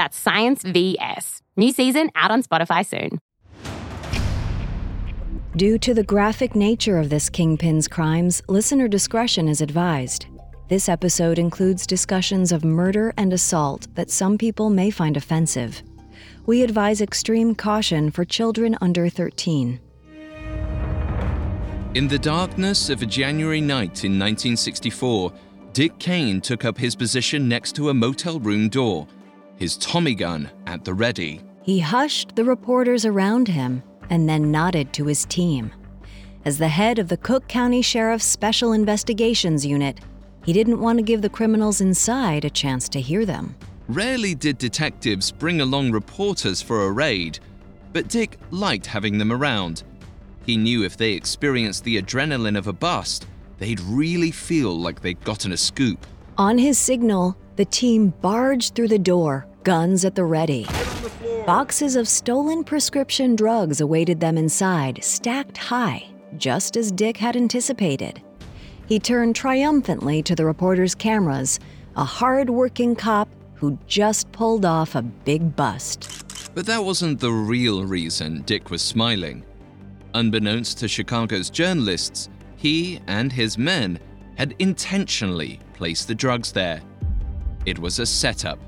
That's Science VS. New season out on Spotify soon. Due to the graphic nature of this kingpin's crimes, listener discretion is advised. This episode includes discussions of murder and assault that some people may find offensive. We advise extreme caution for children under 13. In the darkness of a January night in 1964, Dick Cain took up his position next to a motel room door his Tommy gun at the ready. He hushed the reporters around him and then nodded to his team. As the head of the Cook County Sheriff's Special Investigations Unit, he didn't want to give the criminals inside a chance to hear them. Rarely did detectives bring along reporters for a raid, but Dick liked having them around. He knew if they experienced the adrenaline of a bust, they'd really feel like they'd gotten a scoop. On his signal, the team barged through the door, guns at the ready. Boxes of stolen prescription drugs awaited them inside, stacked high, just as Dick had anticipated. He turned triumphantly to the reporter's cameras, a hard working cop who just pulled off a big bust. But that wasn't the real reason Dick was smiling. Unbeknownst to Chicago's journalists, he and his men had intentionally placed the drugs there. It was a setup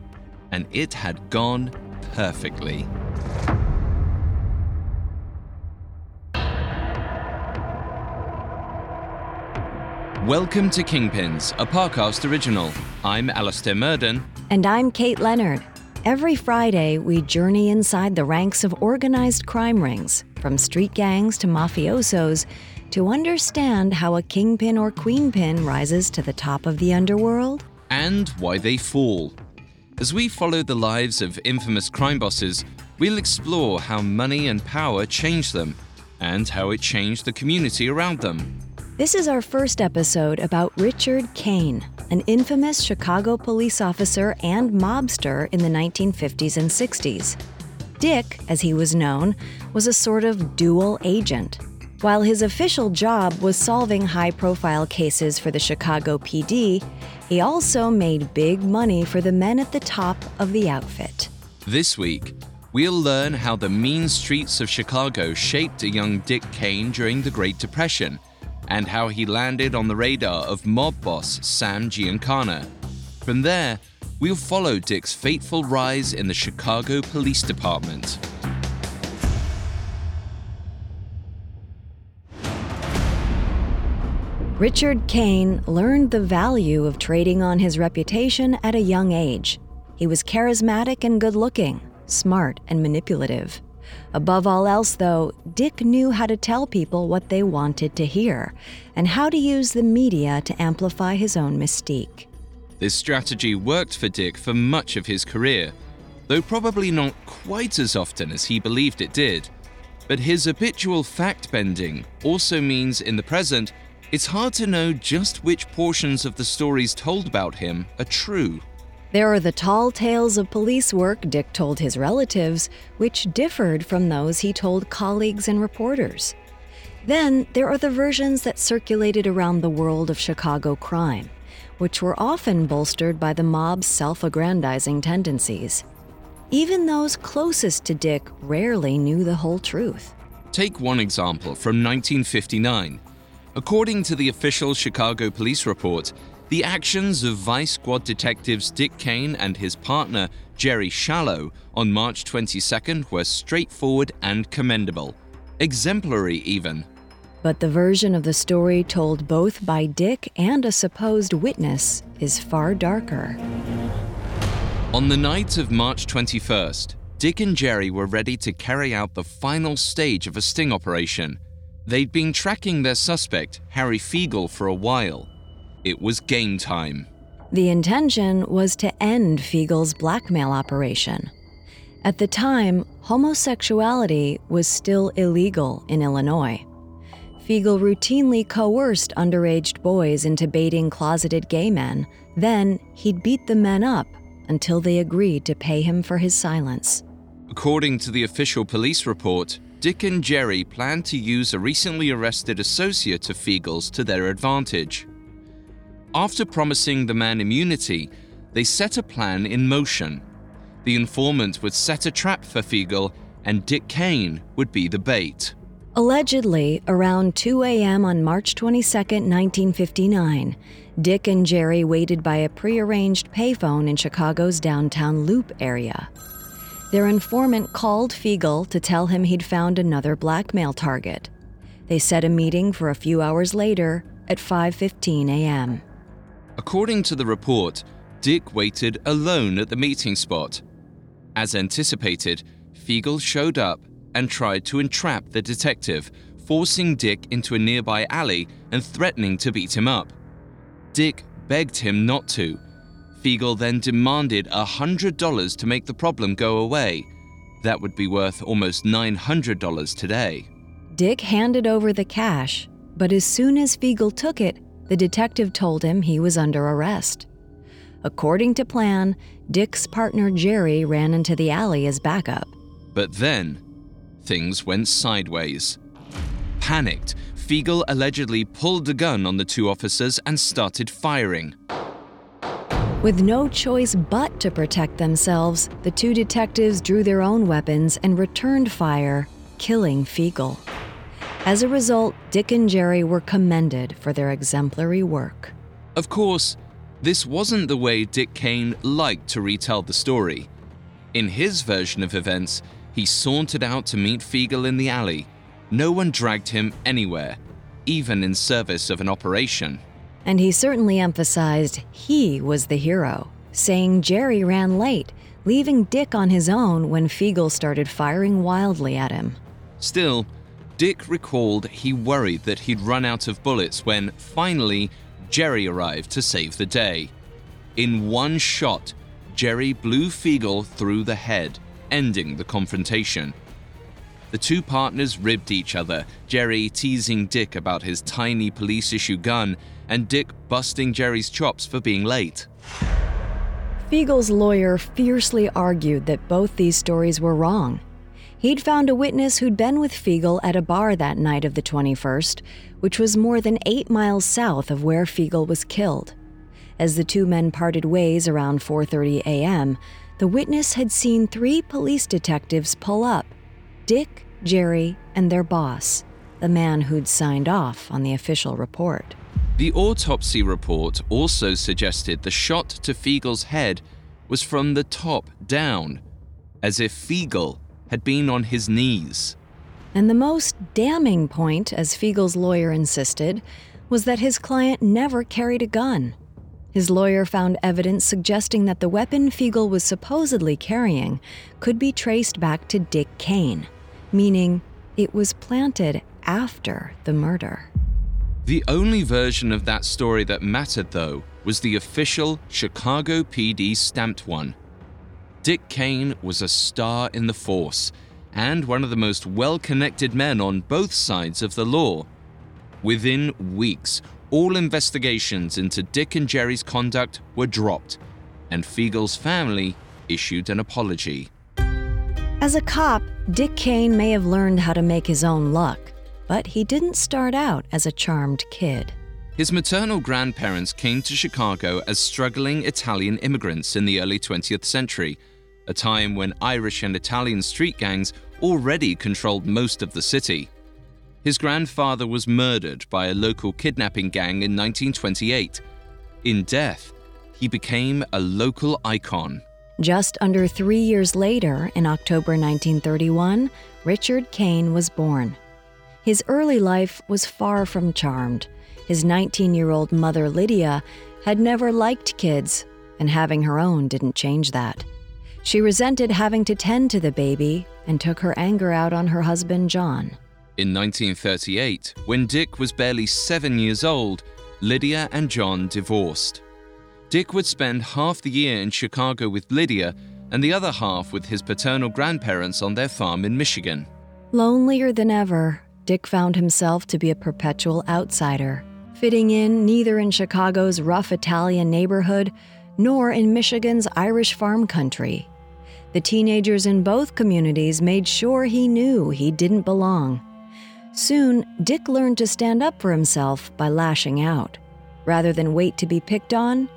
and it had gone perfectly. Welcome to Kingpins, a Parcast original. I'm Alastair Murden. And I'm Kate Leonard. Every Friday, we journey inside the ranks of organized crime rings, from street gangs to mafiosos, to understand how a kingpin or queenpin rises to the top of the underworld and why they fall. As we follow the lives of infamous crime bosses, we'll explore how money and power changed them and how it changed the community around them. This is our first episode about Richard Cain, an infamous Chicago police officer and mobster in the 1950s and 60s. Dick, as he was known, was a sort of dual agent. While his official job was solving high profile cases for the Chicago PD, he also made big money for the men at the top of the outfit. This week, we'll learn how the mean streets of Chicago shaped a young Dick Cain during the Great Depression and how he landed on the radar of mob boss Sam Giancana. From there, we'll follow Dick's fateful rise in the Chicago Police Department. Richard Cain learned the value of trading on his reputation at a young age. He was charismatic and good looking, smart and manipulative. Above all else, though, Dick knew how to tell people what they wanted to hear and how to use the media to amplify his own mystique. This strategy worked for Dick for much of his career, though probably not quite as often as he believed it did. But his habitual fact bending also means in the present it's hard to know just which portions of the stories told about him are true. There are the tall tales of police work Dick told his relatives, which differed from those he told colleagues and reporters. Then there are the versions that circulated around the world of Chicago crime, which were often bolstered by the mob's self aggrandizing tendencies. Even those closest to Dick rarely knew the whole truth. Take one example from 1959. According to the official Chicago police report, the actions of Vice Squad detectives Dick Cain and his partner Jerry Shallow on March 22nd were straightforward and commendable. Exemplary, even. But the version of the story told both by Dick and a supposed witness is far darker. On the night of March 21st, Dick and Jerry were ready to carry out the final stage of a sting operation. They'd been tracking their suspect, Harry Fiegel, for a while. It was game time. The intention was to end Fiegel's blackmail operation. At the time, homosexuality was still illegal in Illinois. Fiegel routinely coerced underage boys into baiting closeted gay men. Then he'd beat the men up until they agreed to pay him for his silence. According to the official police report, Dick and Jerry planned to use a recently arrested associate of Fiegel's to their advantage. After promising the man immunity, they set a plan in motion. The informant would set a trap for Fiegel, and Dick Cain would be the bait. Allegedly, around 2 a.m. on March 22, 1959, Dick and Jerry waited by a prearranged payphone in Chicago's downtown Loop area. Their informant called Fiegel to tell him he'd found another blackmail target. They set a meeting for a few hours later at 5:15 a.m. According to the report, Dick waited alone at the meeting spot. As anticipated, Fiegel showed up and tried to entrap the detective, forcing Dick into a nearby alley and threatening to beat him up. Dick begged him not to. Fiegel then demanded $100 to make the problem go away. That would be worth almost $900 today. Dick handed over the cash, but as soon as Fiegel took it, the detective told him he was under arrest. According to plan, Dick's partner Jerry ran into the alley as backup. But then, things went sideways. Panicked, Fiegel allegedly pulled a gun on the two officers and started firing. With no choice but to protect themselves, the two detectives drew their own weapons and returned fire, killing Fiegel. As a result, Dick and Jerry were commended for their exemplary work. Of course, this wasn't the way Dick Cain liked to retell the story. In his version of events, he sauntered out to meet Fiegel in the alley. No one dragged him anywhere, even in service of an operation. And he certainly emphasized he was the hero, saying Jerry ran late, leaving Dick on his own when Fiegel started firing wildly at him. Still, Dick recalled he worried that he'd run out of bullets when, finally, Jerry arrived to save the day. In one shot, Jerry blew Fiegel through the head, ending the confrontation. The two partners ribbed each other, Jerry teasing Dick about his tiny police issue gun, and Dick busting Jerry's chops for being late. Fiegel's lawyer fiercely argued that both these stories were wrong. He'd found a witness who'd been with Fiegel at a bar that night of the 21st, which was more than eight miles south of where Fiegel was killed. As the two men parted ways around 4:30 a.m., the witness had seen three police detectives pull up: Dick, Jerry, and their boss, the man who'd signed off on the official report. The autopsy report also suggested the shot to Fiegel's head was from the top down, as if Fiegel had been on his knees. And the most damning point, as Fiegel's lawyer insisted, was that his client never carried a gun. His lawyer found evidence suggesting that the weapon Fiegel was supposedly carrying could be traced back to Dick Cain, meaning it was planted after the murder. The only version of that story that mattered, though, was the official Chicago PD stamped one. Dick Cain was a star in the force and one of the most well connected men on both sides of the law. Within weeks, all investigations into Dick and Jerry's conduct were dropped, and Fiegel's family issued an apology. As a cop, Dick Cain may have learned how to make his own luck, but he didn't start out as a charmed kid. His maternal grandparents came to Chicago as struggling Italian immigrants in the early 20th century, a time when Irish and Italian street gangs already controlled most of the city. His grandfather was murdered by a local kidnapping gang in 1928. In death, he became a local icon. Just under three years later, in October 1931, Richard Cain was born. His early life was far from charmed. His 19 year old mother, Lydia, had never liked kids, and having her own didn't change that. She resented having to tend to the baby and took her anger out on her husband, John. In 1938, when Dick was barely seven years old, Lydia and John divorced. Dick would spend half the year in Chicago with Lydia and the other half with his paternal grandparents on their farm in Michigan. Lonelier than ever, Dick found himself to be a perpetual outsider, fitting in neither in Chicago's rough Italian neighborhood nor in Michigan's Irish farm country. The teenagers in both communities made sure he knew he didn't belong. Soon, Dick learned to stand up for himself by lashing out. Rather than wait to be picked on,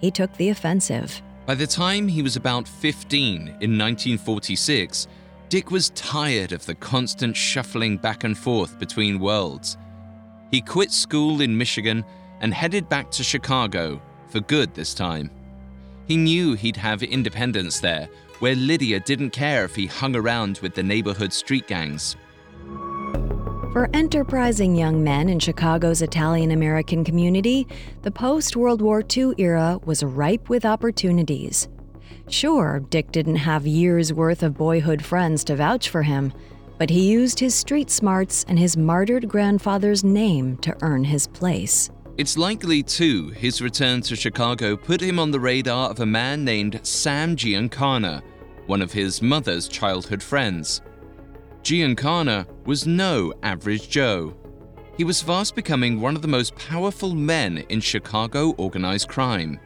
he took the offensive. By the time he was about 15 in 1946, Dick was tired of the constant shuffling back and forth between worlds. He quit school in Michigan and headed back to Chicago, for good this time. He knew he'd have independence there, where Lydia didn't care if he hung around with the neighborhood street gangs. For enterprising young men in Chicago's Italian American community, the post World War II era was ripe with opportunities. Sure, Dick didn't have years' worth of boyhood friends to vouch for him, but he used his street smarts and his martyred grandfather's name to earn his place. It's likely, too, his return to Chicago put him on the radar of a man named Sam Giancana, one of his mother's childhood friends. Giancana was no average Joe. He was fast becoming one of the most powerful men in Chicago organized crime.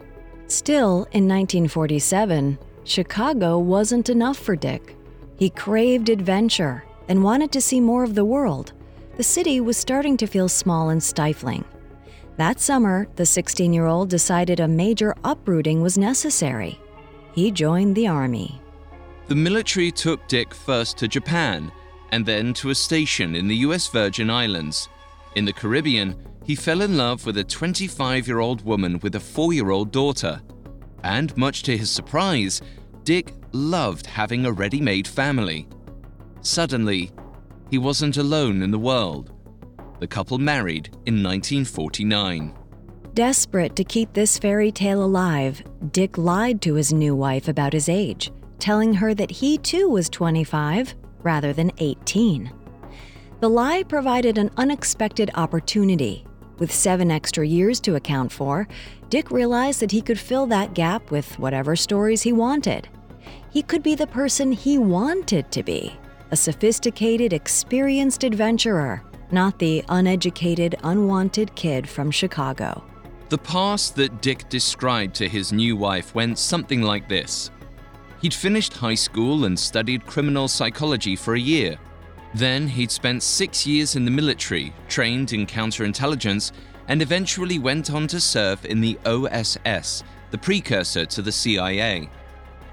Still, in 1947, Chicago wasn't enough for Dick. He craved adventure and wanted to see more of the world. The city was starting to feel small and stifling. That summer, the 16 year old decided a major uprooting was necessary. He joined the Army. The military took Dick first to Japan and then to a station in the US Virgin Islands. In the Caribbean, he fell in love with a 25 year old woman with a 4 year old daughter. And much to his surprise, Dick loved having a ready made family. Suddenly, he wasn't alone in the world. The couple married in 1949. Desperate to keep this fairy tale alive, Dick lied to his new wife about his age, telling her that he too was 25 rather than 18. The lie provided an unexpected opportunity. With seven extra years to account for, Dick realized that he could fill that gap with whatever stories he wanted. He could be the person he wanted to be a sophisticated, experienced adventurer, not the uneducated, unwanted kid from Chicago. The past that Dick described to his new wife went something like this He'd finished high school and studied criminal psychology for a year. Then he'd spent six years in the military, trained in counterintelligence, and eventually went on to serve in the OSS, the precursor to the CIA.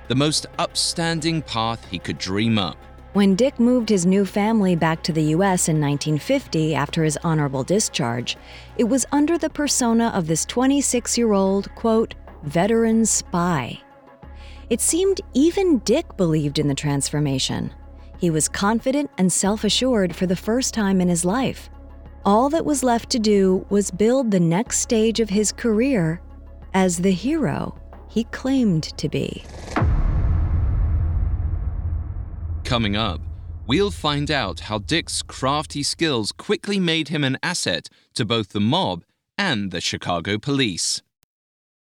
The most upstanding path he could dream up. When Dick moved his new family back to the U.S. in 1950 after his honorable discharge, it was under the persona of this 26 year old, quote, veteran spy. It seemed even Dick believed in the transformation. He was confident and self assured for the first time in his life. All that was left to do was build the next stage of his career as the hero he claimed to be. Coming up, we'll find out how Dick's crafty skills quickly made him an asset to both the mob and the Chicago police.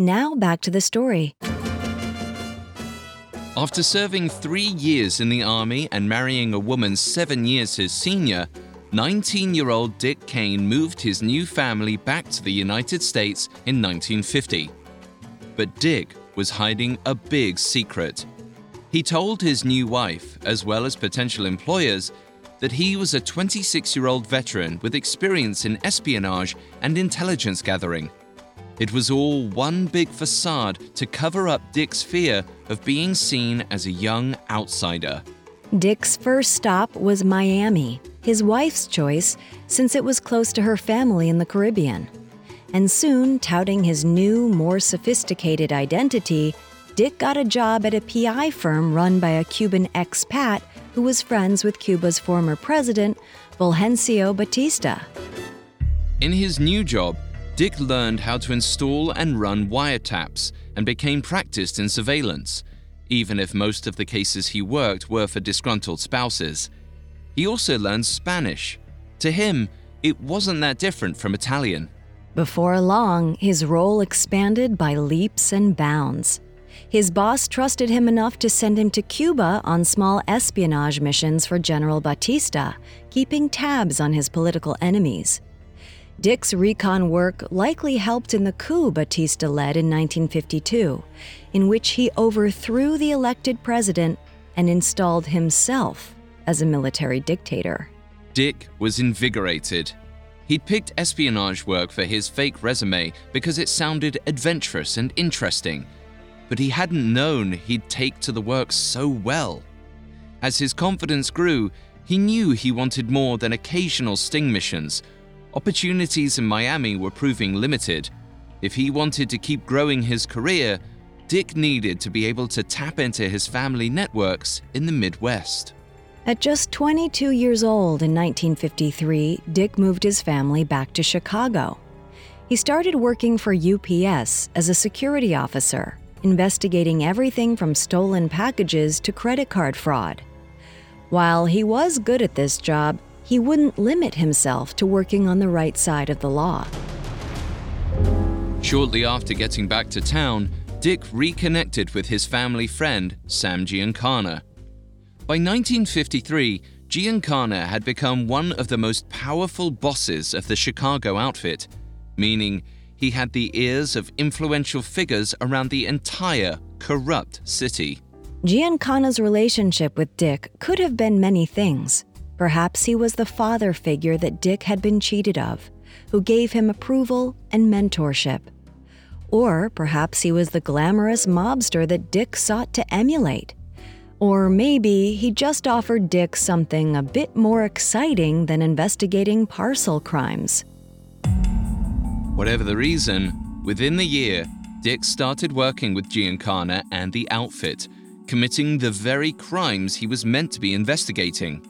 Now back to the story. After serving three years in the army and marrying a woman seven years his senior, 19 year old Dick Cain moved his new family back to the United States in 1950. But Dick was hiding a big secret. He told his new wife, as well as potential employers, that he was a 26 year old veteran with experience in espionage and intelligence gathering. It was all one big facade to cover up Dick's fear of being seen as a young outsider. Dick's first stop was Miami, his wife's choice since it was close to her family in the Caribbean. And soon, touting his new, more sophisticated identity, Dick got a job at a PI firm run by a Cuban expat who was friends with Cuba's former president, Fulgencio Batista. In his new job, Dick learned how to install and run wiretaps and became practiced in surveillance, even if most of the cases he worked were for disgruntled spouses. He also learned Spanish. To him, it wasn't that different from Italian. Before long, his role expanded by leaps and bounds. His boss trusted him enough to send him to Cuba on small espionage missions for General Batista, keeping tabs on his political enemies. Dick's recon work likely helped in the coup Batista led in 1952, in which he overthrew the elected president and installed himself as a military dictator. Dick was invigorated. He'd picked espionage work for his fake resume because it sounded adventurous and interesting, but he hadn't known he'd take to the work so well. As his confidence grew, he knew he wanted more than occasional sting missions Opportunities in Miami were proving limited. If he wanted to keep growing his career, Dick needed to be able to tap into his family networks in the Midwest. At just 22 years old in 1953, Dick moved his family back to Chicago. He started working for UPS as a security officer, investigating everything from stolen packages to credit card fraud. While he was good at this job, he wouldn't limit himself to working on the right side of the law. Shortly after getting back to town, Dick reconnected with his family friend, Sam Giancana. By 1953, Giancana had become one of the most powerful bosses of the Chicago outfit, meaning he had the ears of influential figures around the entire corrupt city. Giancana's relationship with Dick could have been many things. Perhaps he was the father figure that Dick had been cheated of, who gave him approval and mentorship. Or perhaps he was the glamorous mobster that Dick sought to emulate. Or maybe he just offered Dick something a bit more exciting than investigating parcel crimes. Whatever the reason, within the year, Dick started working with Giancana and the outfit, committing the very crimes he was meant to be investigating.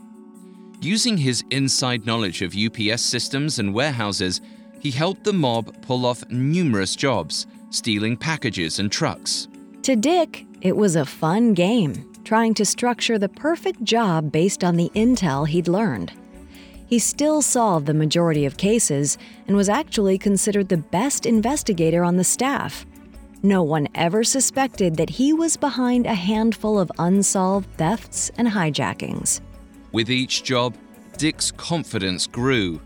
Using his inside knowledge of UPS systems and warehouses, he helped the mob pull off numerous jobs, stealing packages and trucks. To Dick, it was a fun game, trying to structure the perfect job based on the intel he'd learned. He still solved the majority of cases and was actually considered the best investigator on the staff. No one ever suspected that he was behind a handful of unsolved thefts and hijackings. With each job, Dick's confidence grew.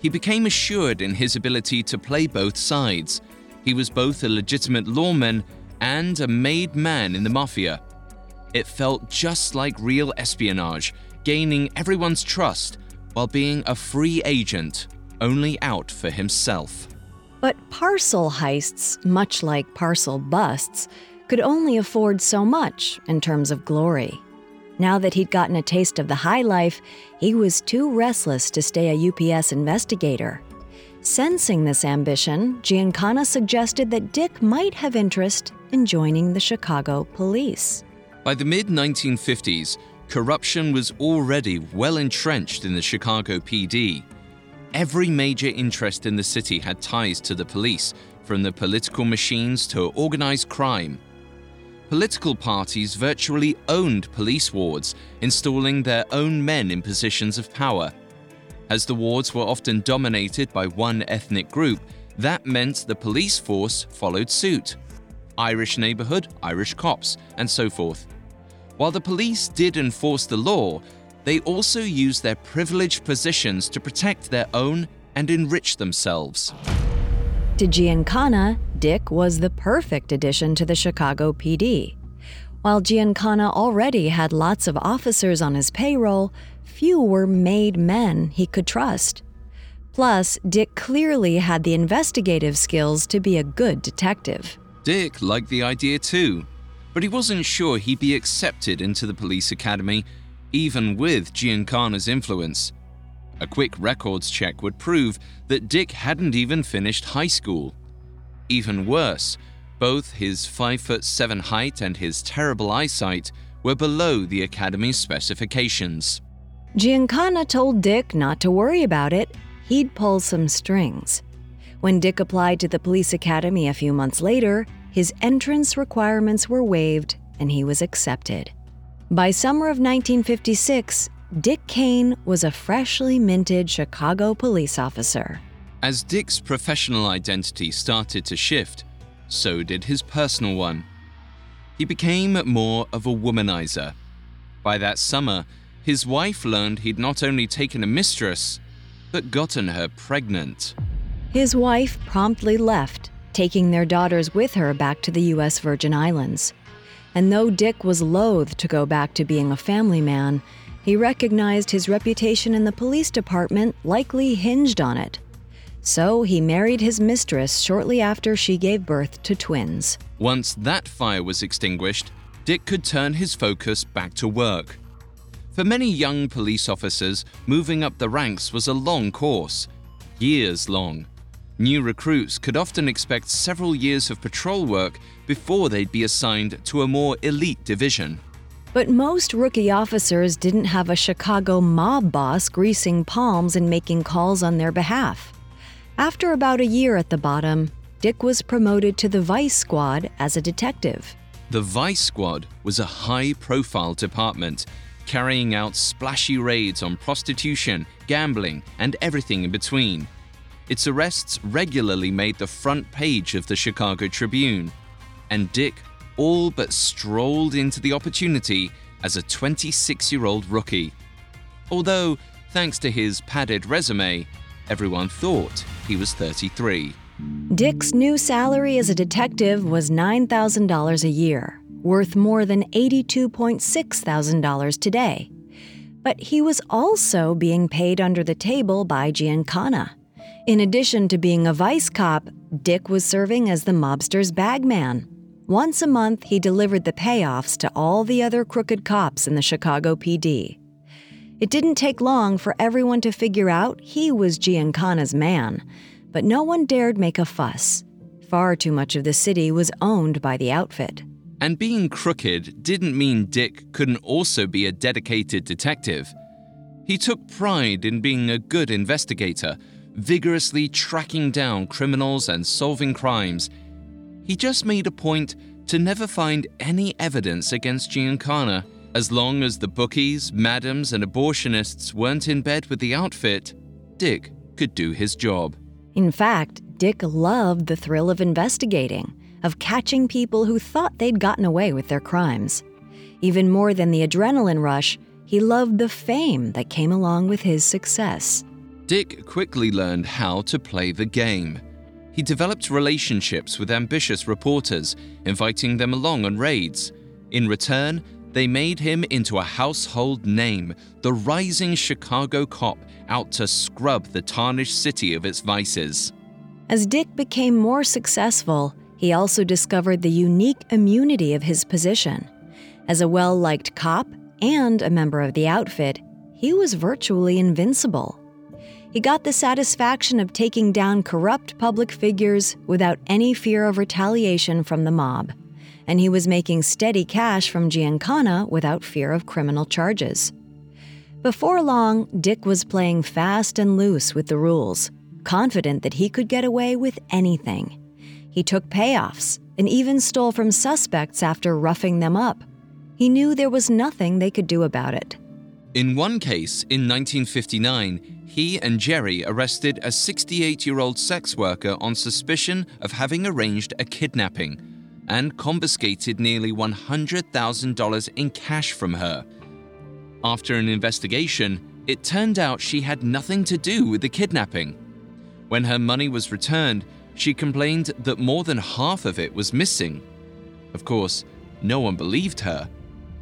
He became assured in his ability to play both sides. He was both a legitimate lawman and a made man in the mafia. It felt just like real espionage, gaining everyone's trust while being a free agent, only out for himself. But parcel heists, much like parcel busts, could only afford so much in terms of glory. Now that he'd gotten a taste of the high life, he was too restless to stay a UPS investigator. Sensing this ambition, Giancana suggested that Dick might have interest in joining the Chicago police. By the mid 1950s, corruption was already well entrenched in the Chicago PD. every major interest in the city had ties to the police, from the political machines to organized crime. Political parties virtually owned police wards, installing their own men in positions of power. As the wards were often dominated by one ethnic group, that meant the police force followed suit. Irish neighborhood, Irish cops, and so forth. While the police did enforce the law, they also used their privileged positions to protect their own and enrich themselves. To Giancana, Dick was the perfect addition to the Chicago PD. While Giancana already had lots of officers on his payroll, few were made men he could trust. Plus, Dick clearly had the investigative skills to be a good detective. Dick liked the idea too, but he wasn't sure he'd be accepted into the police academy, even with Giancana's influence. A quick records check would prove that Dick hadn't even finished high school. Even worse, both his 5 foot 7 height and his terrible eyesight were below the academy's specifications. Giancana told Dick not to worry about it, he'd pull some strings. When Dick applied to the police academy a few months later, his entrance requirements were waived and he was accepted. By summer of 1956, Dick Cain was a freshly minted Chicago police officer. As Dick's professional identity started to shift, so did his personal one. He became more of a womanizer. By that summer, his wife learned he'd not only taken a mistress, but gotten her pregnant. His wife promptly left, taking their daughters with her back to the U.S. Virgin Islands. And though Dick was loath to go back to being a family man, he recognized his reputation in the police department likely hinged on it. So he married his mistress shortly after she gave birth to twins. Once that fire was extinguished, Dick could turn his focus back to work. For many young police officers, moving up the ranks was a long course, years long. New recruits could often expect several years of patrol work before they'd be assigned to a more elite division. But most rookie officers didn't have a Chicago mob boss greasing palms and making calls on their behalf. After about a year at the bottom, Dick was promoted to the Vice Squad as a detective. The Vice Squad was a high profile department carrying out splashy raids on prostitution, gambling, and everything in between. Its arrests regularly made the front page of the Chicago Tribune, and Dick all but strolled into the opportunity as a 26 year old rookie. Although, thanks to his padded resume, everyone thought he was 33. Dick's new salary as a detective was $9,000 a year, worth more than $82.6 today. But he was also being paid under the table by Giancana. In addition to being a vice cop, Dick was serving as the mobster's bagman. Once a month, he delivered the payoffs to all the other crooked cops in the Chicago PD. It didn't take long for everyone to figure out he was Giancana's man, but no one dared make a fuss. Far too much of the city was owned by the outfit. And being crooked didn't mean Dick couldn't also be a dedicated detective. He took pride in being a good investigator, vigorously tracking down criminals and solving crimes. He just made a point to never find any evidence against Giancana. As long as the bookies, madams, and abortionists weren't in bed with the outfit, Dick could do his job. In fact, Dick loved the thrill of investigating, of catching people who thought they'd gotten away with their crimes. Even more than the adrenaline rush, he loved the fame that came along with his success. Dick quickly learned how to play the game. He developed relationships with ambitious reporters, inviting them along on raids. In return, they made him into a household name, the rising Chicago cop out to scrub the tarnished city of its vices. As Dick became more successful, he also discovered the unique immunity of his position. As a well liked cop and a member of the outfit, he was virtually invincible. He got the satisfaction of taking down corrupt public figures without any fear of retaliation from the mob. And he was making steady cash from Giancana without fear of criminal charges. Before long, Dick was playing fast and loose with the rules, confident that he could get away with anything. He took payoffs and even stole from suspects after roughing them up. He knew there was nothing they could do about it. In one case, in 1959, he and Jerry arrested a 68 year old sex worker on suspicion of having arranged a kidnapping and confiscated nearly $100,000 in cash from her. After an investigation, it turned out she had nothing to do with the kidnapping. When her money was returned, she complained that more than half of it was missing. Of course, no one believed her,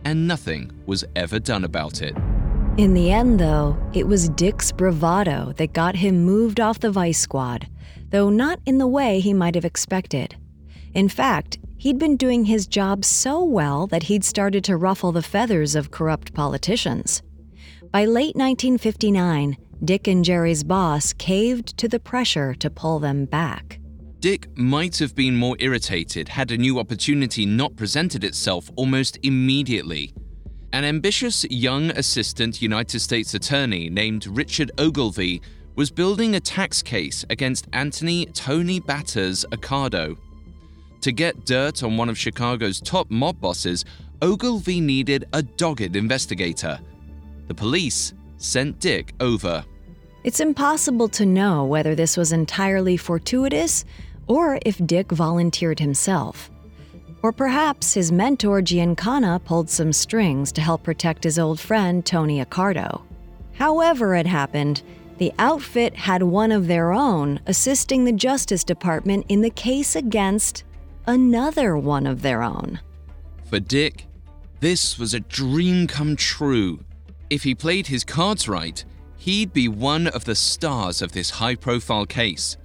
and nothing was ever done about it. In the end, though, it was Dick's bravado that got him moved off the vice squad, though not in the way he might have expected. In fact, he'd been doing his job so well that he'd started to ruffle the feathers of corrupt politicians. By late 1959, Dick and Jerry's boss caved to the pressure to pull them back. Dick might have been more irritated had a new opportunity not presented itself almost immediately. An ambitious young assistant United States attorney named Richard Ogilvie was building a tax case against Anthony Tony Batters Accardo. To get dirt on one of Chicago's top mob bosses, Ogilvie needed a dogged investigator. The police sent Dick over. It's impossible to know whether this was entirely fortuitous or if Dick volunteered himself. Or perhaps his mentor Giancana pulled some strings to help protect his old friend Tony Accardo. However, it happened, the outfit had one of their own assisting the Justice Department in the case against another one of their own. For Dick, this was a dream come true. If he played his cards right, he'd be one of the stars of this high profile case.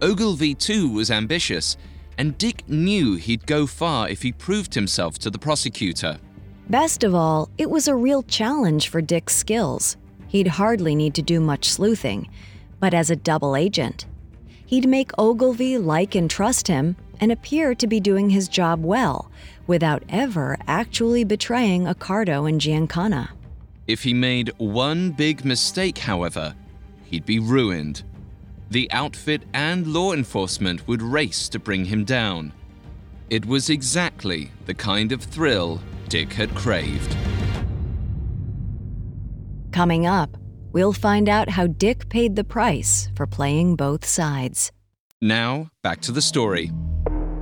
Ogilvie, too, was ambitious, and Dick knew he'd go far if he proved himself to the prosecutor. Best of all, it was a real challenge for Dick's skills. He'd hardly need to do much sleuthing, but as a double agent. He'd make Ogilvie like and trust him and appear to be doing his job well, without ever actually betraying Accardo and Giancana. If he made one big mistake, however, he'd be ruined. The outfit and law enforcement would race to bring him down. It was exactly the kind of thrill Dick had craved. Coming up, we'll find out how Dick paid the price for playing both sides. Now, back to the story.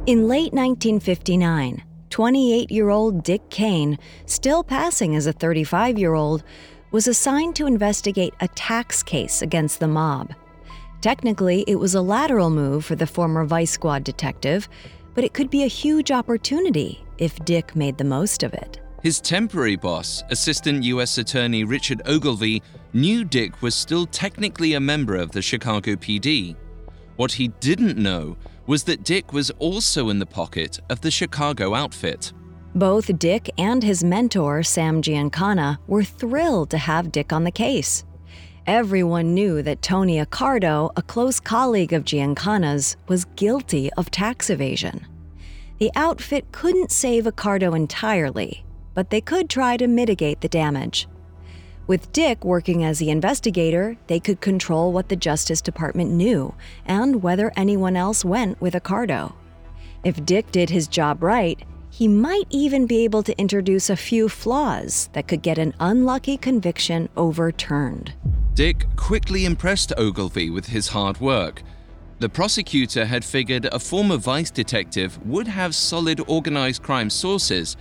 In late 1959, 28 year old Dick Cain, still passing as a 35 year old, was assigned to investigate a tax case against the mob. Technically, it was a lateral move for the former vice squad detective, but it could be a huge opportunity if Dick made the most of it. His temporary boss, Assistant U.S. Attorney Richard Ogilvie, knew Dick was still technically a member of the Chicago PD. What he didn't know was that Dick was also in the pocket of the Chicago outfit. Both Dick and his mentor, Sam Giancana, were thrilled to have Dick on the case. Everyone knew that Tony Accardo, a close colleague of Giancana's, was guilty of tax evasion. The outfit couldn't save Accardo entirely, but they could try to mitigate the damage. With Dick working as the investigator, they could control what the Justice Department knew and whether anyone else went with Accardo. If Dick did his job right, he might even be able to introduce a few flaws that could get an unlucky conviction overturned. Dick quickly impressed Ogilvie with his hard work. The prosecutor had figured a former vice detective would have solid organized crime sources,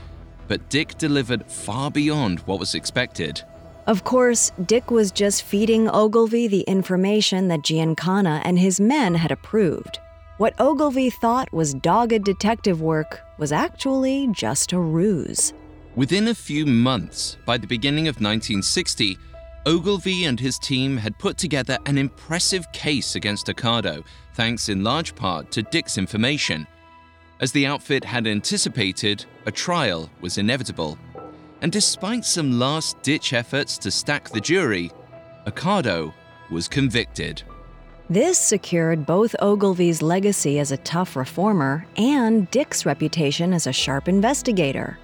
but Dick delivered far beyond what was expected. Of course, Dick was just feeding Ogilvie the information that Giancana and his men had approved. What Ogilvie thought was dogged detective work was actually just a ruse. Within a few months, by the beginning of 1960, Ogilvie and his team had put together an impressive case against Accardo, thanks in large part to Dick's information. As the outfit had anticipated, a trial was inevitable. And despite some last ditch efforts to stack the jury, Accardo was convicted. This secured both Ogilvie's legacy as a tough reformer and Dick's reputation as a sharp investigator.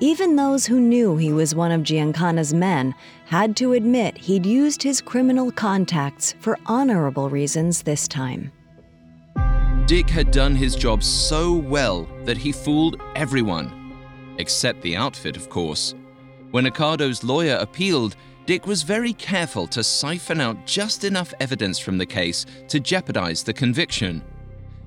Even those who knew he was one of Giancana's men had to admit he'd used his criminal contacts for honorable reasons this time. Dick had done his job so well that he fooled everyone. Except the outfit, of course. When Accardo's lawyer appealed, Dick was very careful to siphon out just enough evidence from the case to jeopardize the conviction.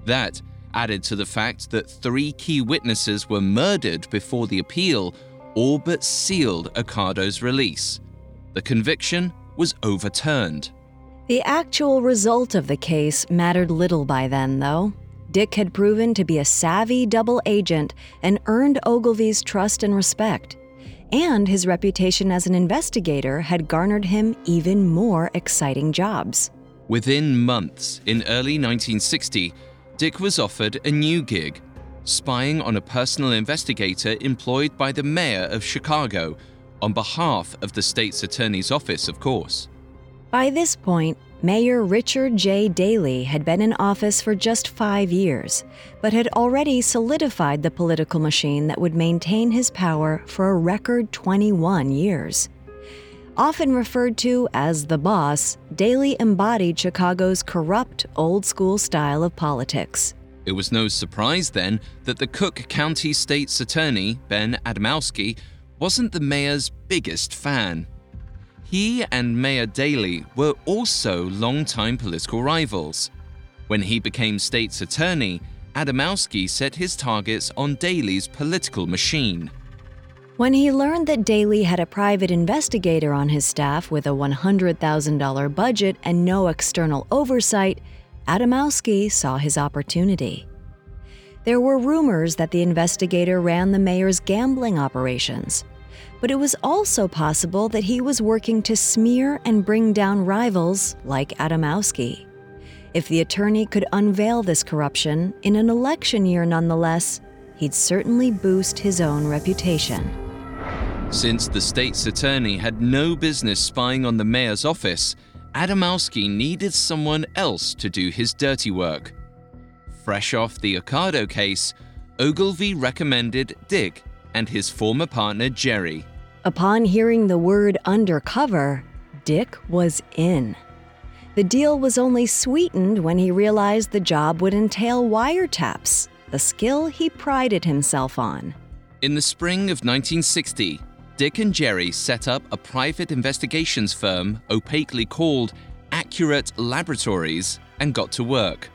That, added to the fact that three key witnesses were murdered before the appeal, all but sealed Accardo's release. The conviction was overturned. The actual result of the case mattered little by then, though. Dick had proven to be a savvy double agent and earned Ogilvie's trust and respect. And his reputation as an investigator had garnered him even more exciting jobs. Within months, in early 1960, Dick was offered a new gig spying on a personal investigator employed by the mayor of Chicago on behalf of the state's attorney's office, of course. By this point, Mayor Richard J. Daley had been in office for just five years, but had already solidified the political machine that would maintain his power for a record 21 years. Often referred to as the boss, Daley embodied Chicago's corrupt, old school style of politics. It was no surprise then that the Cook County State's Attorney, Ben Adamowski, wasn't the mayor's biggest fan. He and Mayor Daley were also longtime political rivals. When he became state's attorney, Adamowski set his targets on Daley's political machine. When he learned that Daley had a private investigator on his staff with a $100,000 budget and no external oversight, Adamowski saw his opportunity. There were rumors that the investigator ran the mayor's gambling operations, but it was also possible that he was working to smear and bring down rivals like Adamowski. If the attorney could unveil this corruption in an election year nonetheless, he'd certainly boost his own reputation. Since the state's attorney had no business spying on the mayor's office, Adamowski needed someone else to do his dirty work. Fresh off the Accardo case, Ogilvie recommended Dick and his former partner Jerry. Upon hearing the word undercover, Dick was in. The deal was only sweetened when he realized the job would entail wiretaps, a skill he prided himself on. In the spring of 1960, Dick and Jerry set up a private investigations firm opaquely called Accurate Laboratories and got to work.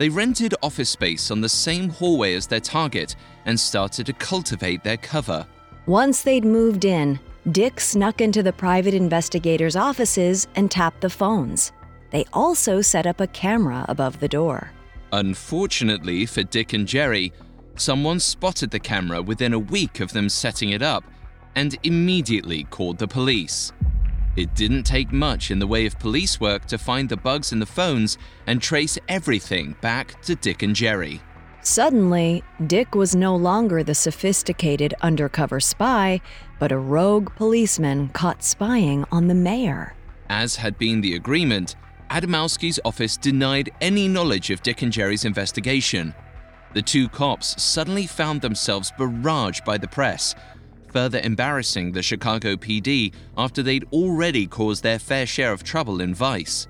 They rented office space on the same hallway as their target and started to cultivate their cover. Once they'd moved in, Dick snuck into the private investigators' offices and tapped the phones. They also set up a camera above the door. Unfortunately for Dick and Jerry, someone spotted the camera within a week of them setting it up and immediately called the police. It didn't take much in the way of police work to find the bugs in the phones and trace everything back to Dick and Jerry. Suddenly, Dick was no longer the sophisticated undercover spy, but a rogue policeman caught spying on the mayor. As had been the agreement, Adamowski's office denied any knowledge of Dick and Jerry's investigation. The two cops suddenly found themselves barraged by the press, further embarrassing the Chicago PD after they'd already caused their fair share of trouble in Vice.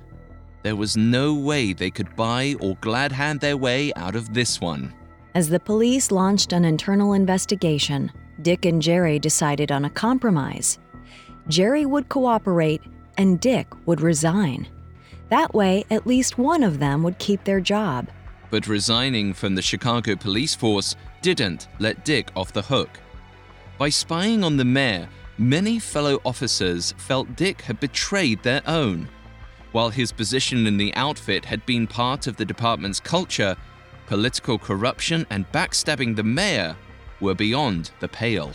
There was no way they could buy or glad hand their way out of this one. As the police launched an internal investigation, Dick and Jerry decided on a compromise. Jerry would cooperate, and Dick would resign. That way, at least one of them would keep their job. But resigning from the Chicago police force didn't let Dick off the hook. By spying on the mayor, many fellow officers felt Dick had betrayed their own. While his position in the outfit had been part of the department's culture, political corruption and backstabbing the mayor were beyond the pale.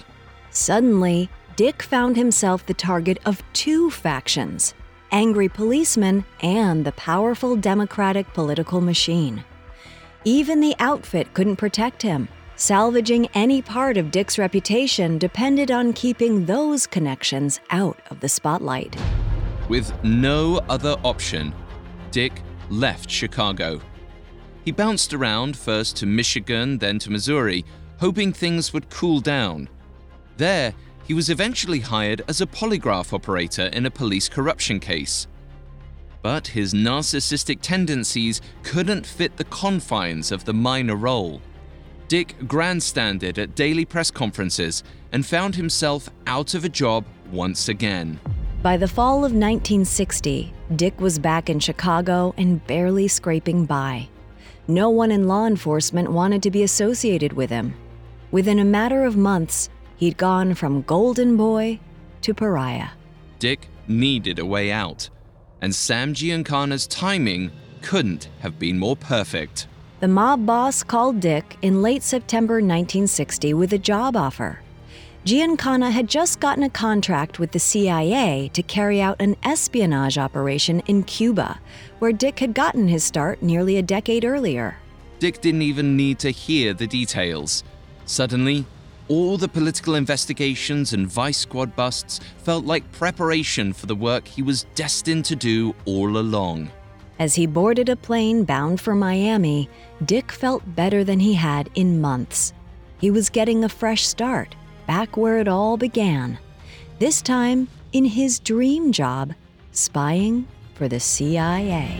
Suddenly, Dick found himself the target of two factions angry policemen and the powerful Democratic political machine. Even the outfit couldn't protect him. Salvaging any part of Dick's reputation depended on keeping those connections out of the spotlight. With no other option, Dick left Chicago. He bounced around first to Michigan, then to Missouri, hoping things would cool down. There, he was eventually hired as a polygraph operator in a police corruption case. But his narcissistic tendencies couldn't fit the confines of the minor role. Dick grandstanded at daily press conferences and found himself out of a job once again. By the fall of 1960, Dick was back in Chicago and barely scraping by. No one in law enforcement wanted to be associated with him. Within a matter of months, he'd gone from golden boy to pariah. Dick needed a way out, and Sam Giancana's timing couldn't have been more perfect. The mob boss called Dick in late September 1960 with a job offer. Giancana had just gotten a contract with the CIA to carry out an espionage operation in Cuba, where Dick had gotten his start nearly a decade earlier. Dick didn't even need to hear the details. Suddenly, all the political investigations and vice squad busts felt like preparation for the work he was destined to do all along. As he boarded a plane bound for Miami, Dick felt better than he had in months. He was getting a fresh start back where it all began. This time in his dream job, spying for the CIA.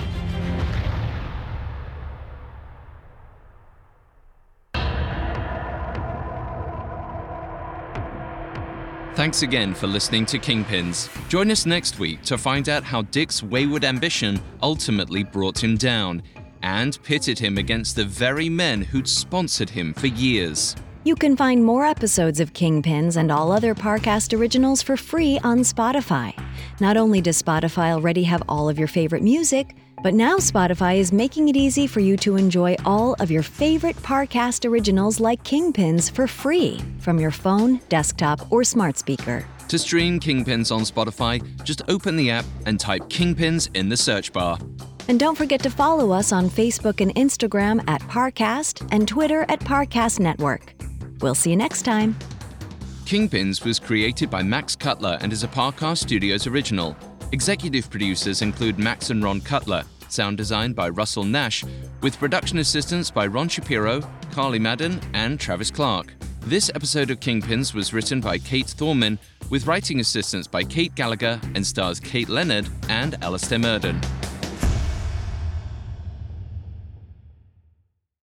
Thanks again for listening to Kingpins. Join us next week to find out how Dick's wayward ambition ultimately brought him down and pitted him against the very men who'd sponsored him for years. You can find more episodes of Kingpins and all other Parcast originals for free on Spotify. Not only does Spotify already have all of your favorite music, but now Spotify is making it easy for you to enjoy all of your favorite Parcast originals like Kingpins for free from your phone, desktop, or smart speaker. To stream Kingpins on Spotify, just open the app and type Kingpins in the search bar. And don't forget to follow us on Facebook and Instagram at Parcast and Twitter at Parcast Network. We'll see you next time. Kingpins was created by Max Cutler and is a Parcast Studios original. Executive producers include Max and Ron Cutler, sound design by Russell Nash, with production assistance by Ron Shapiro, Carly Madden, and Travis Clark. This episode of Kingpins was written by Kate Thorman, with writing assistance by Kate Gallagher and stars Kate Leonard and Alistair Murden.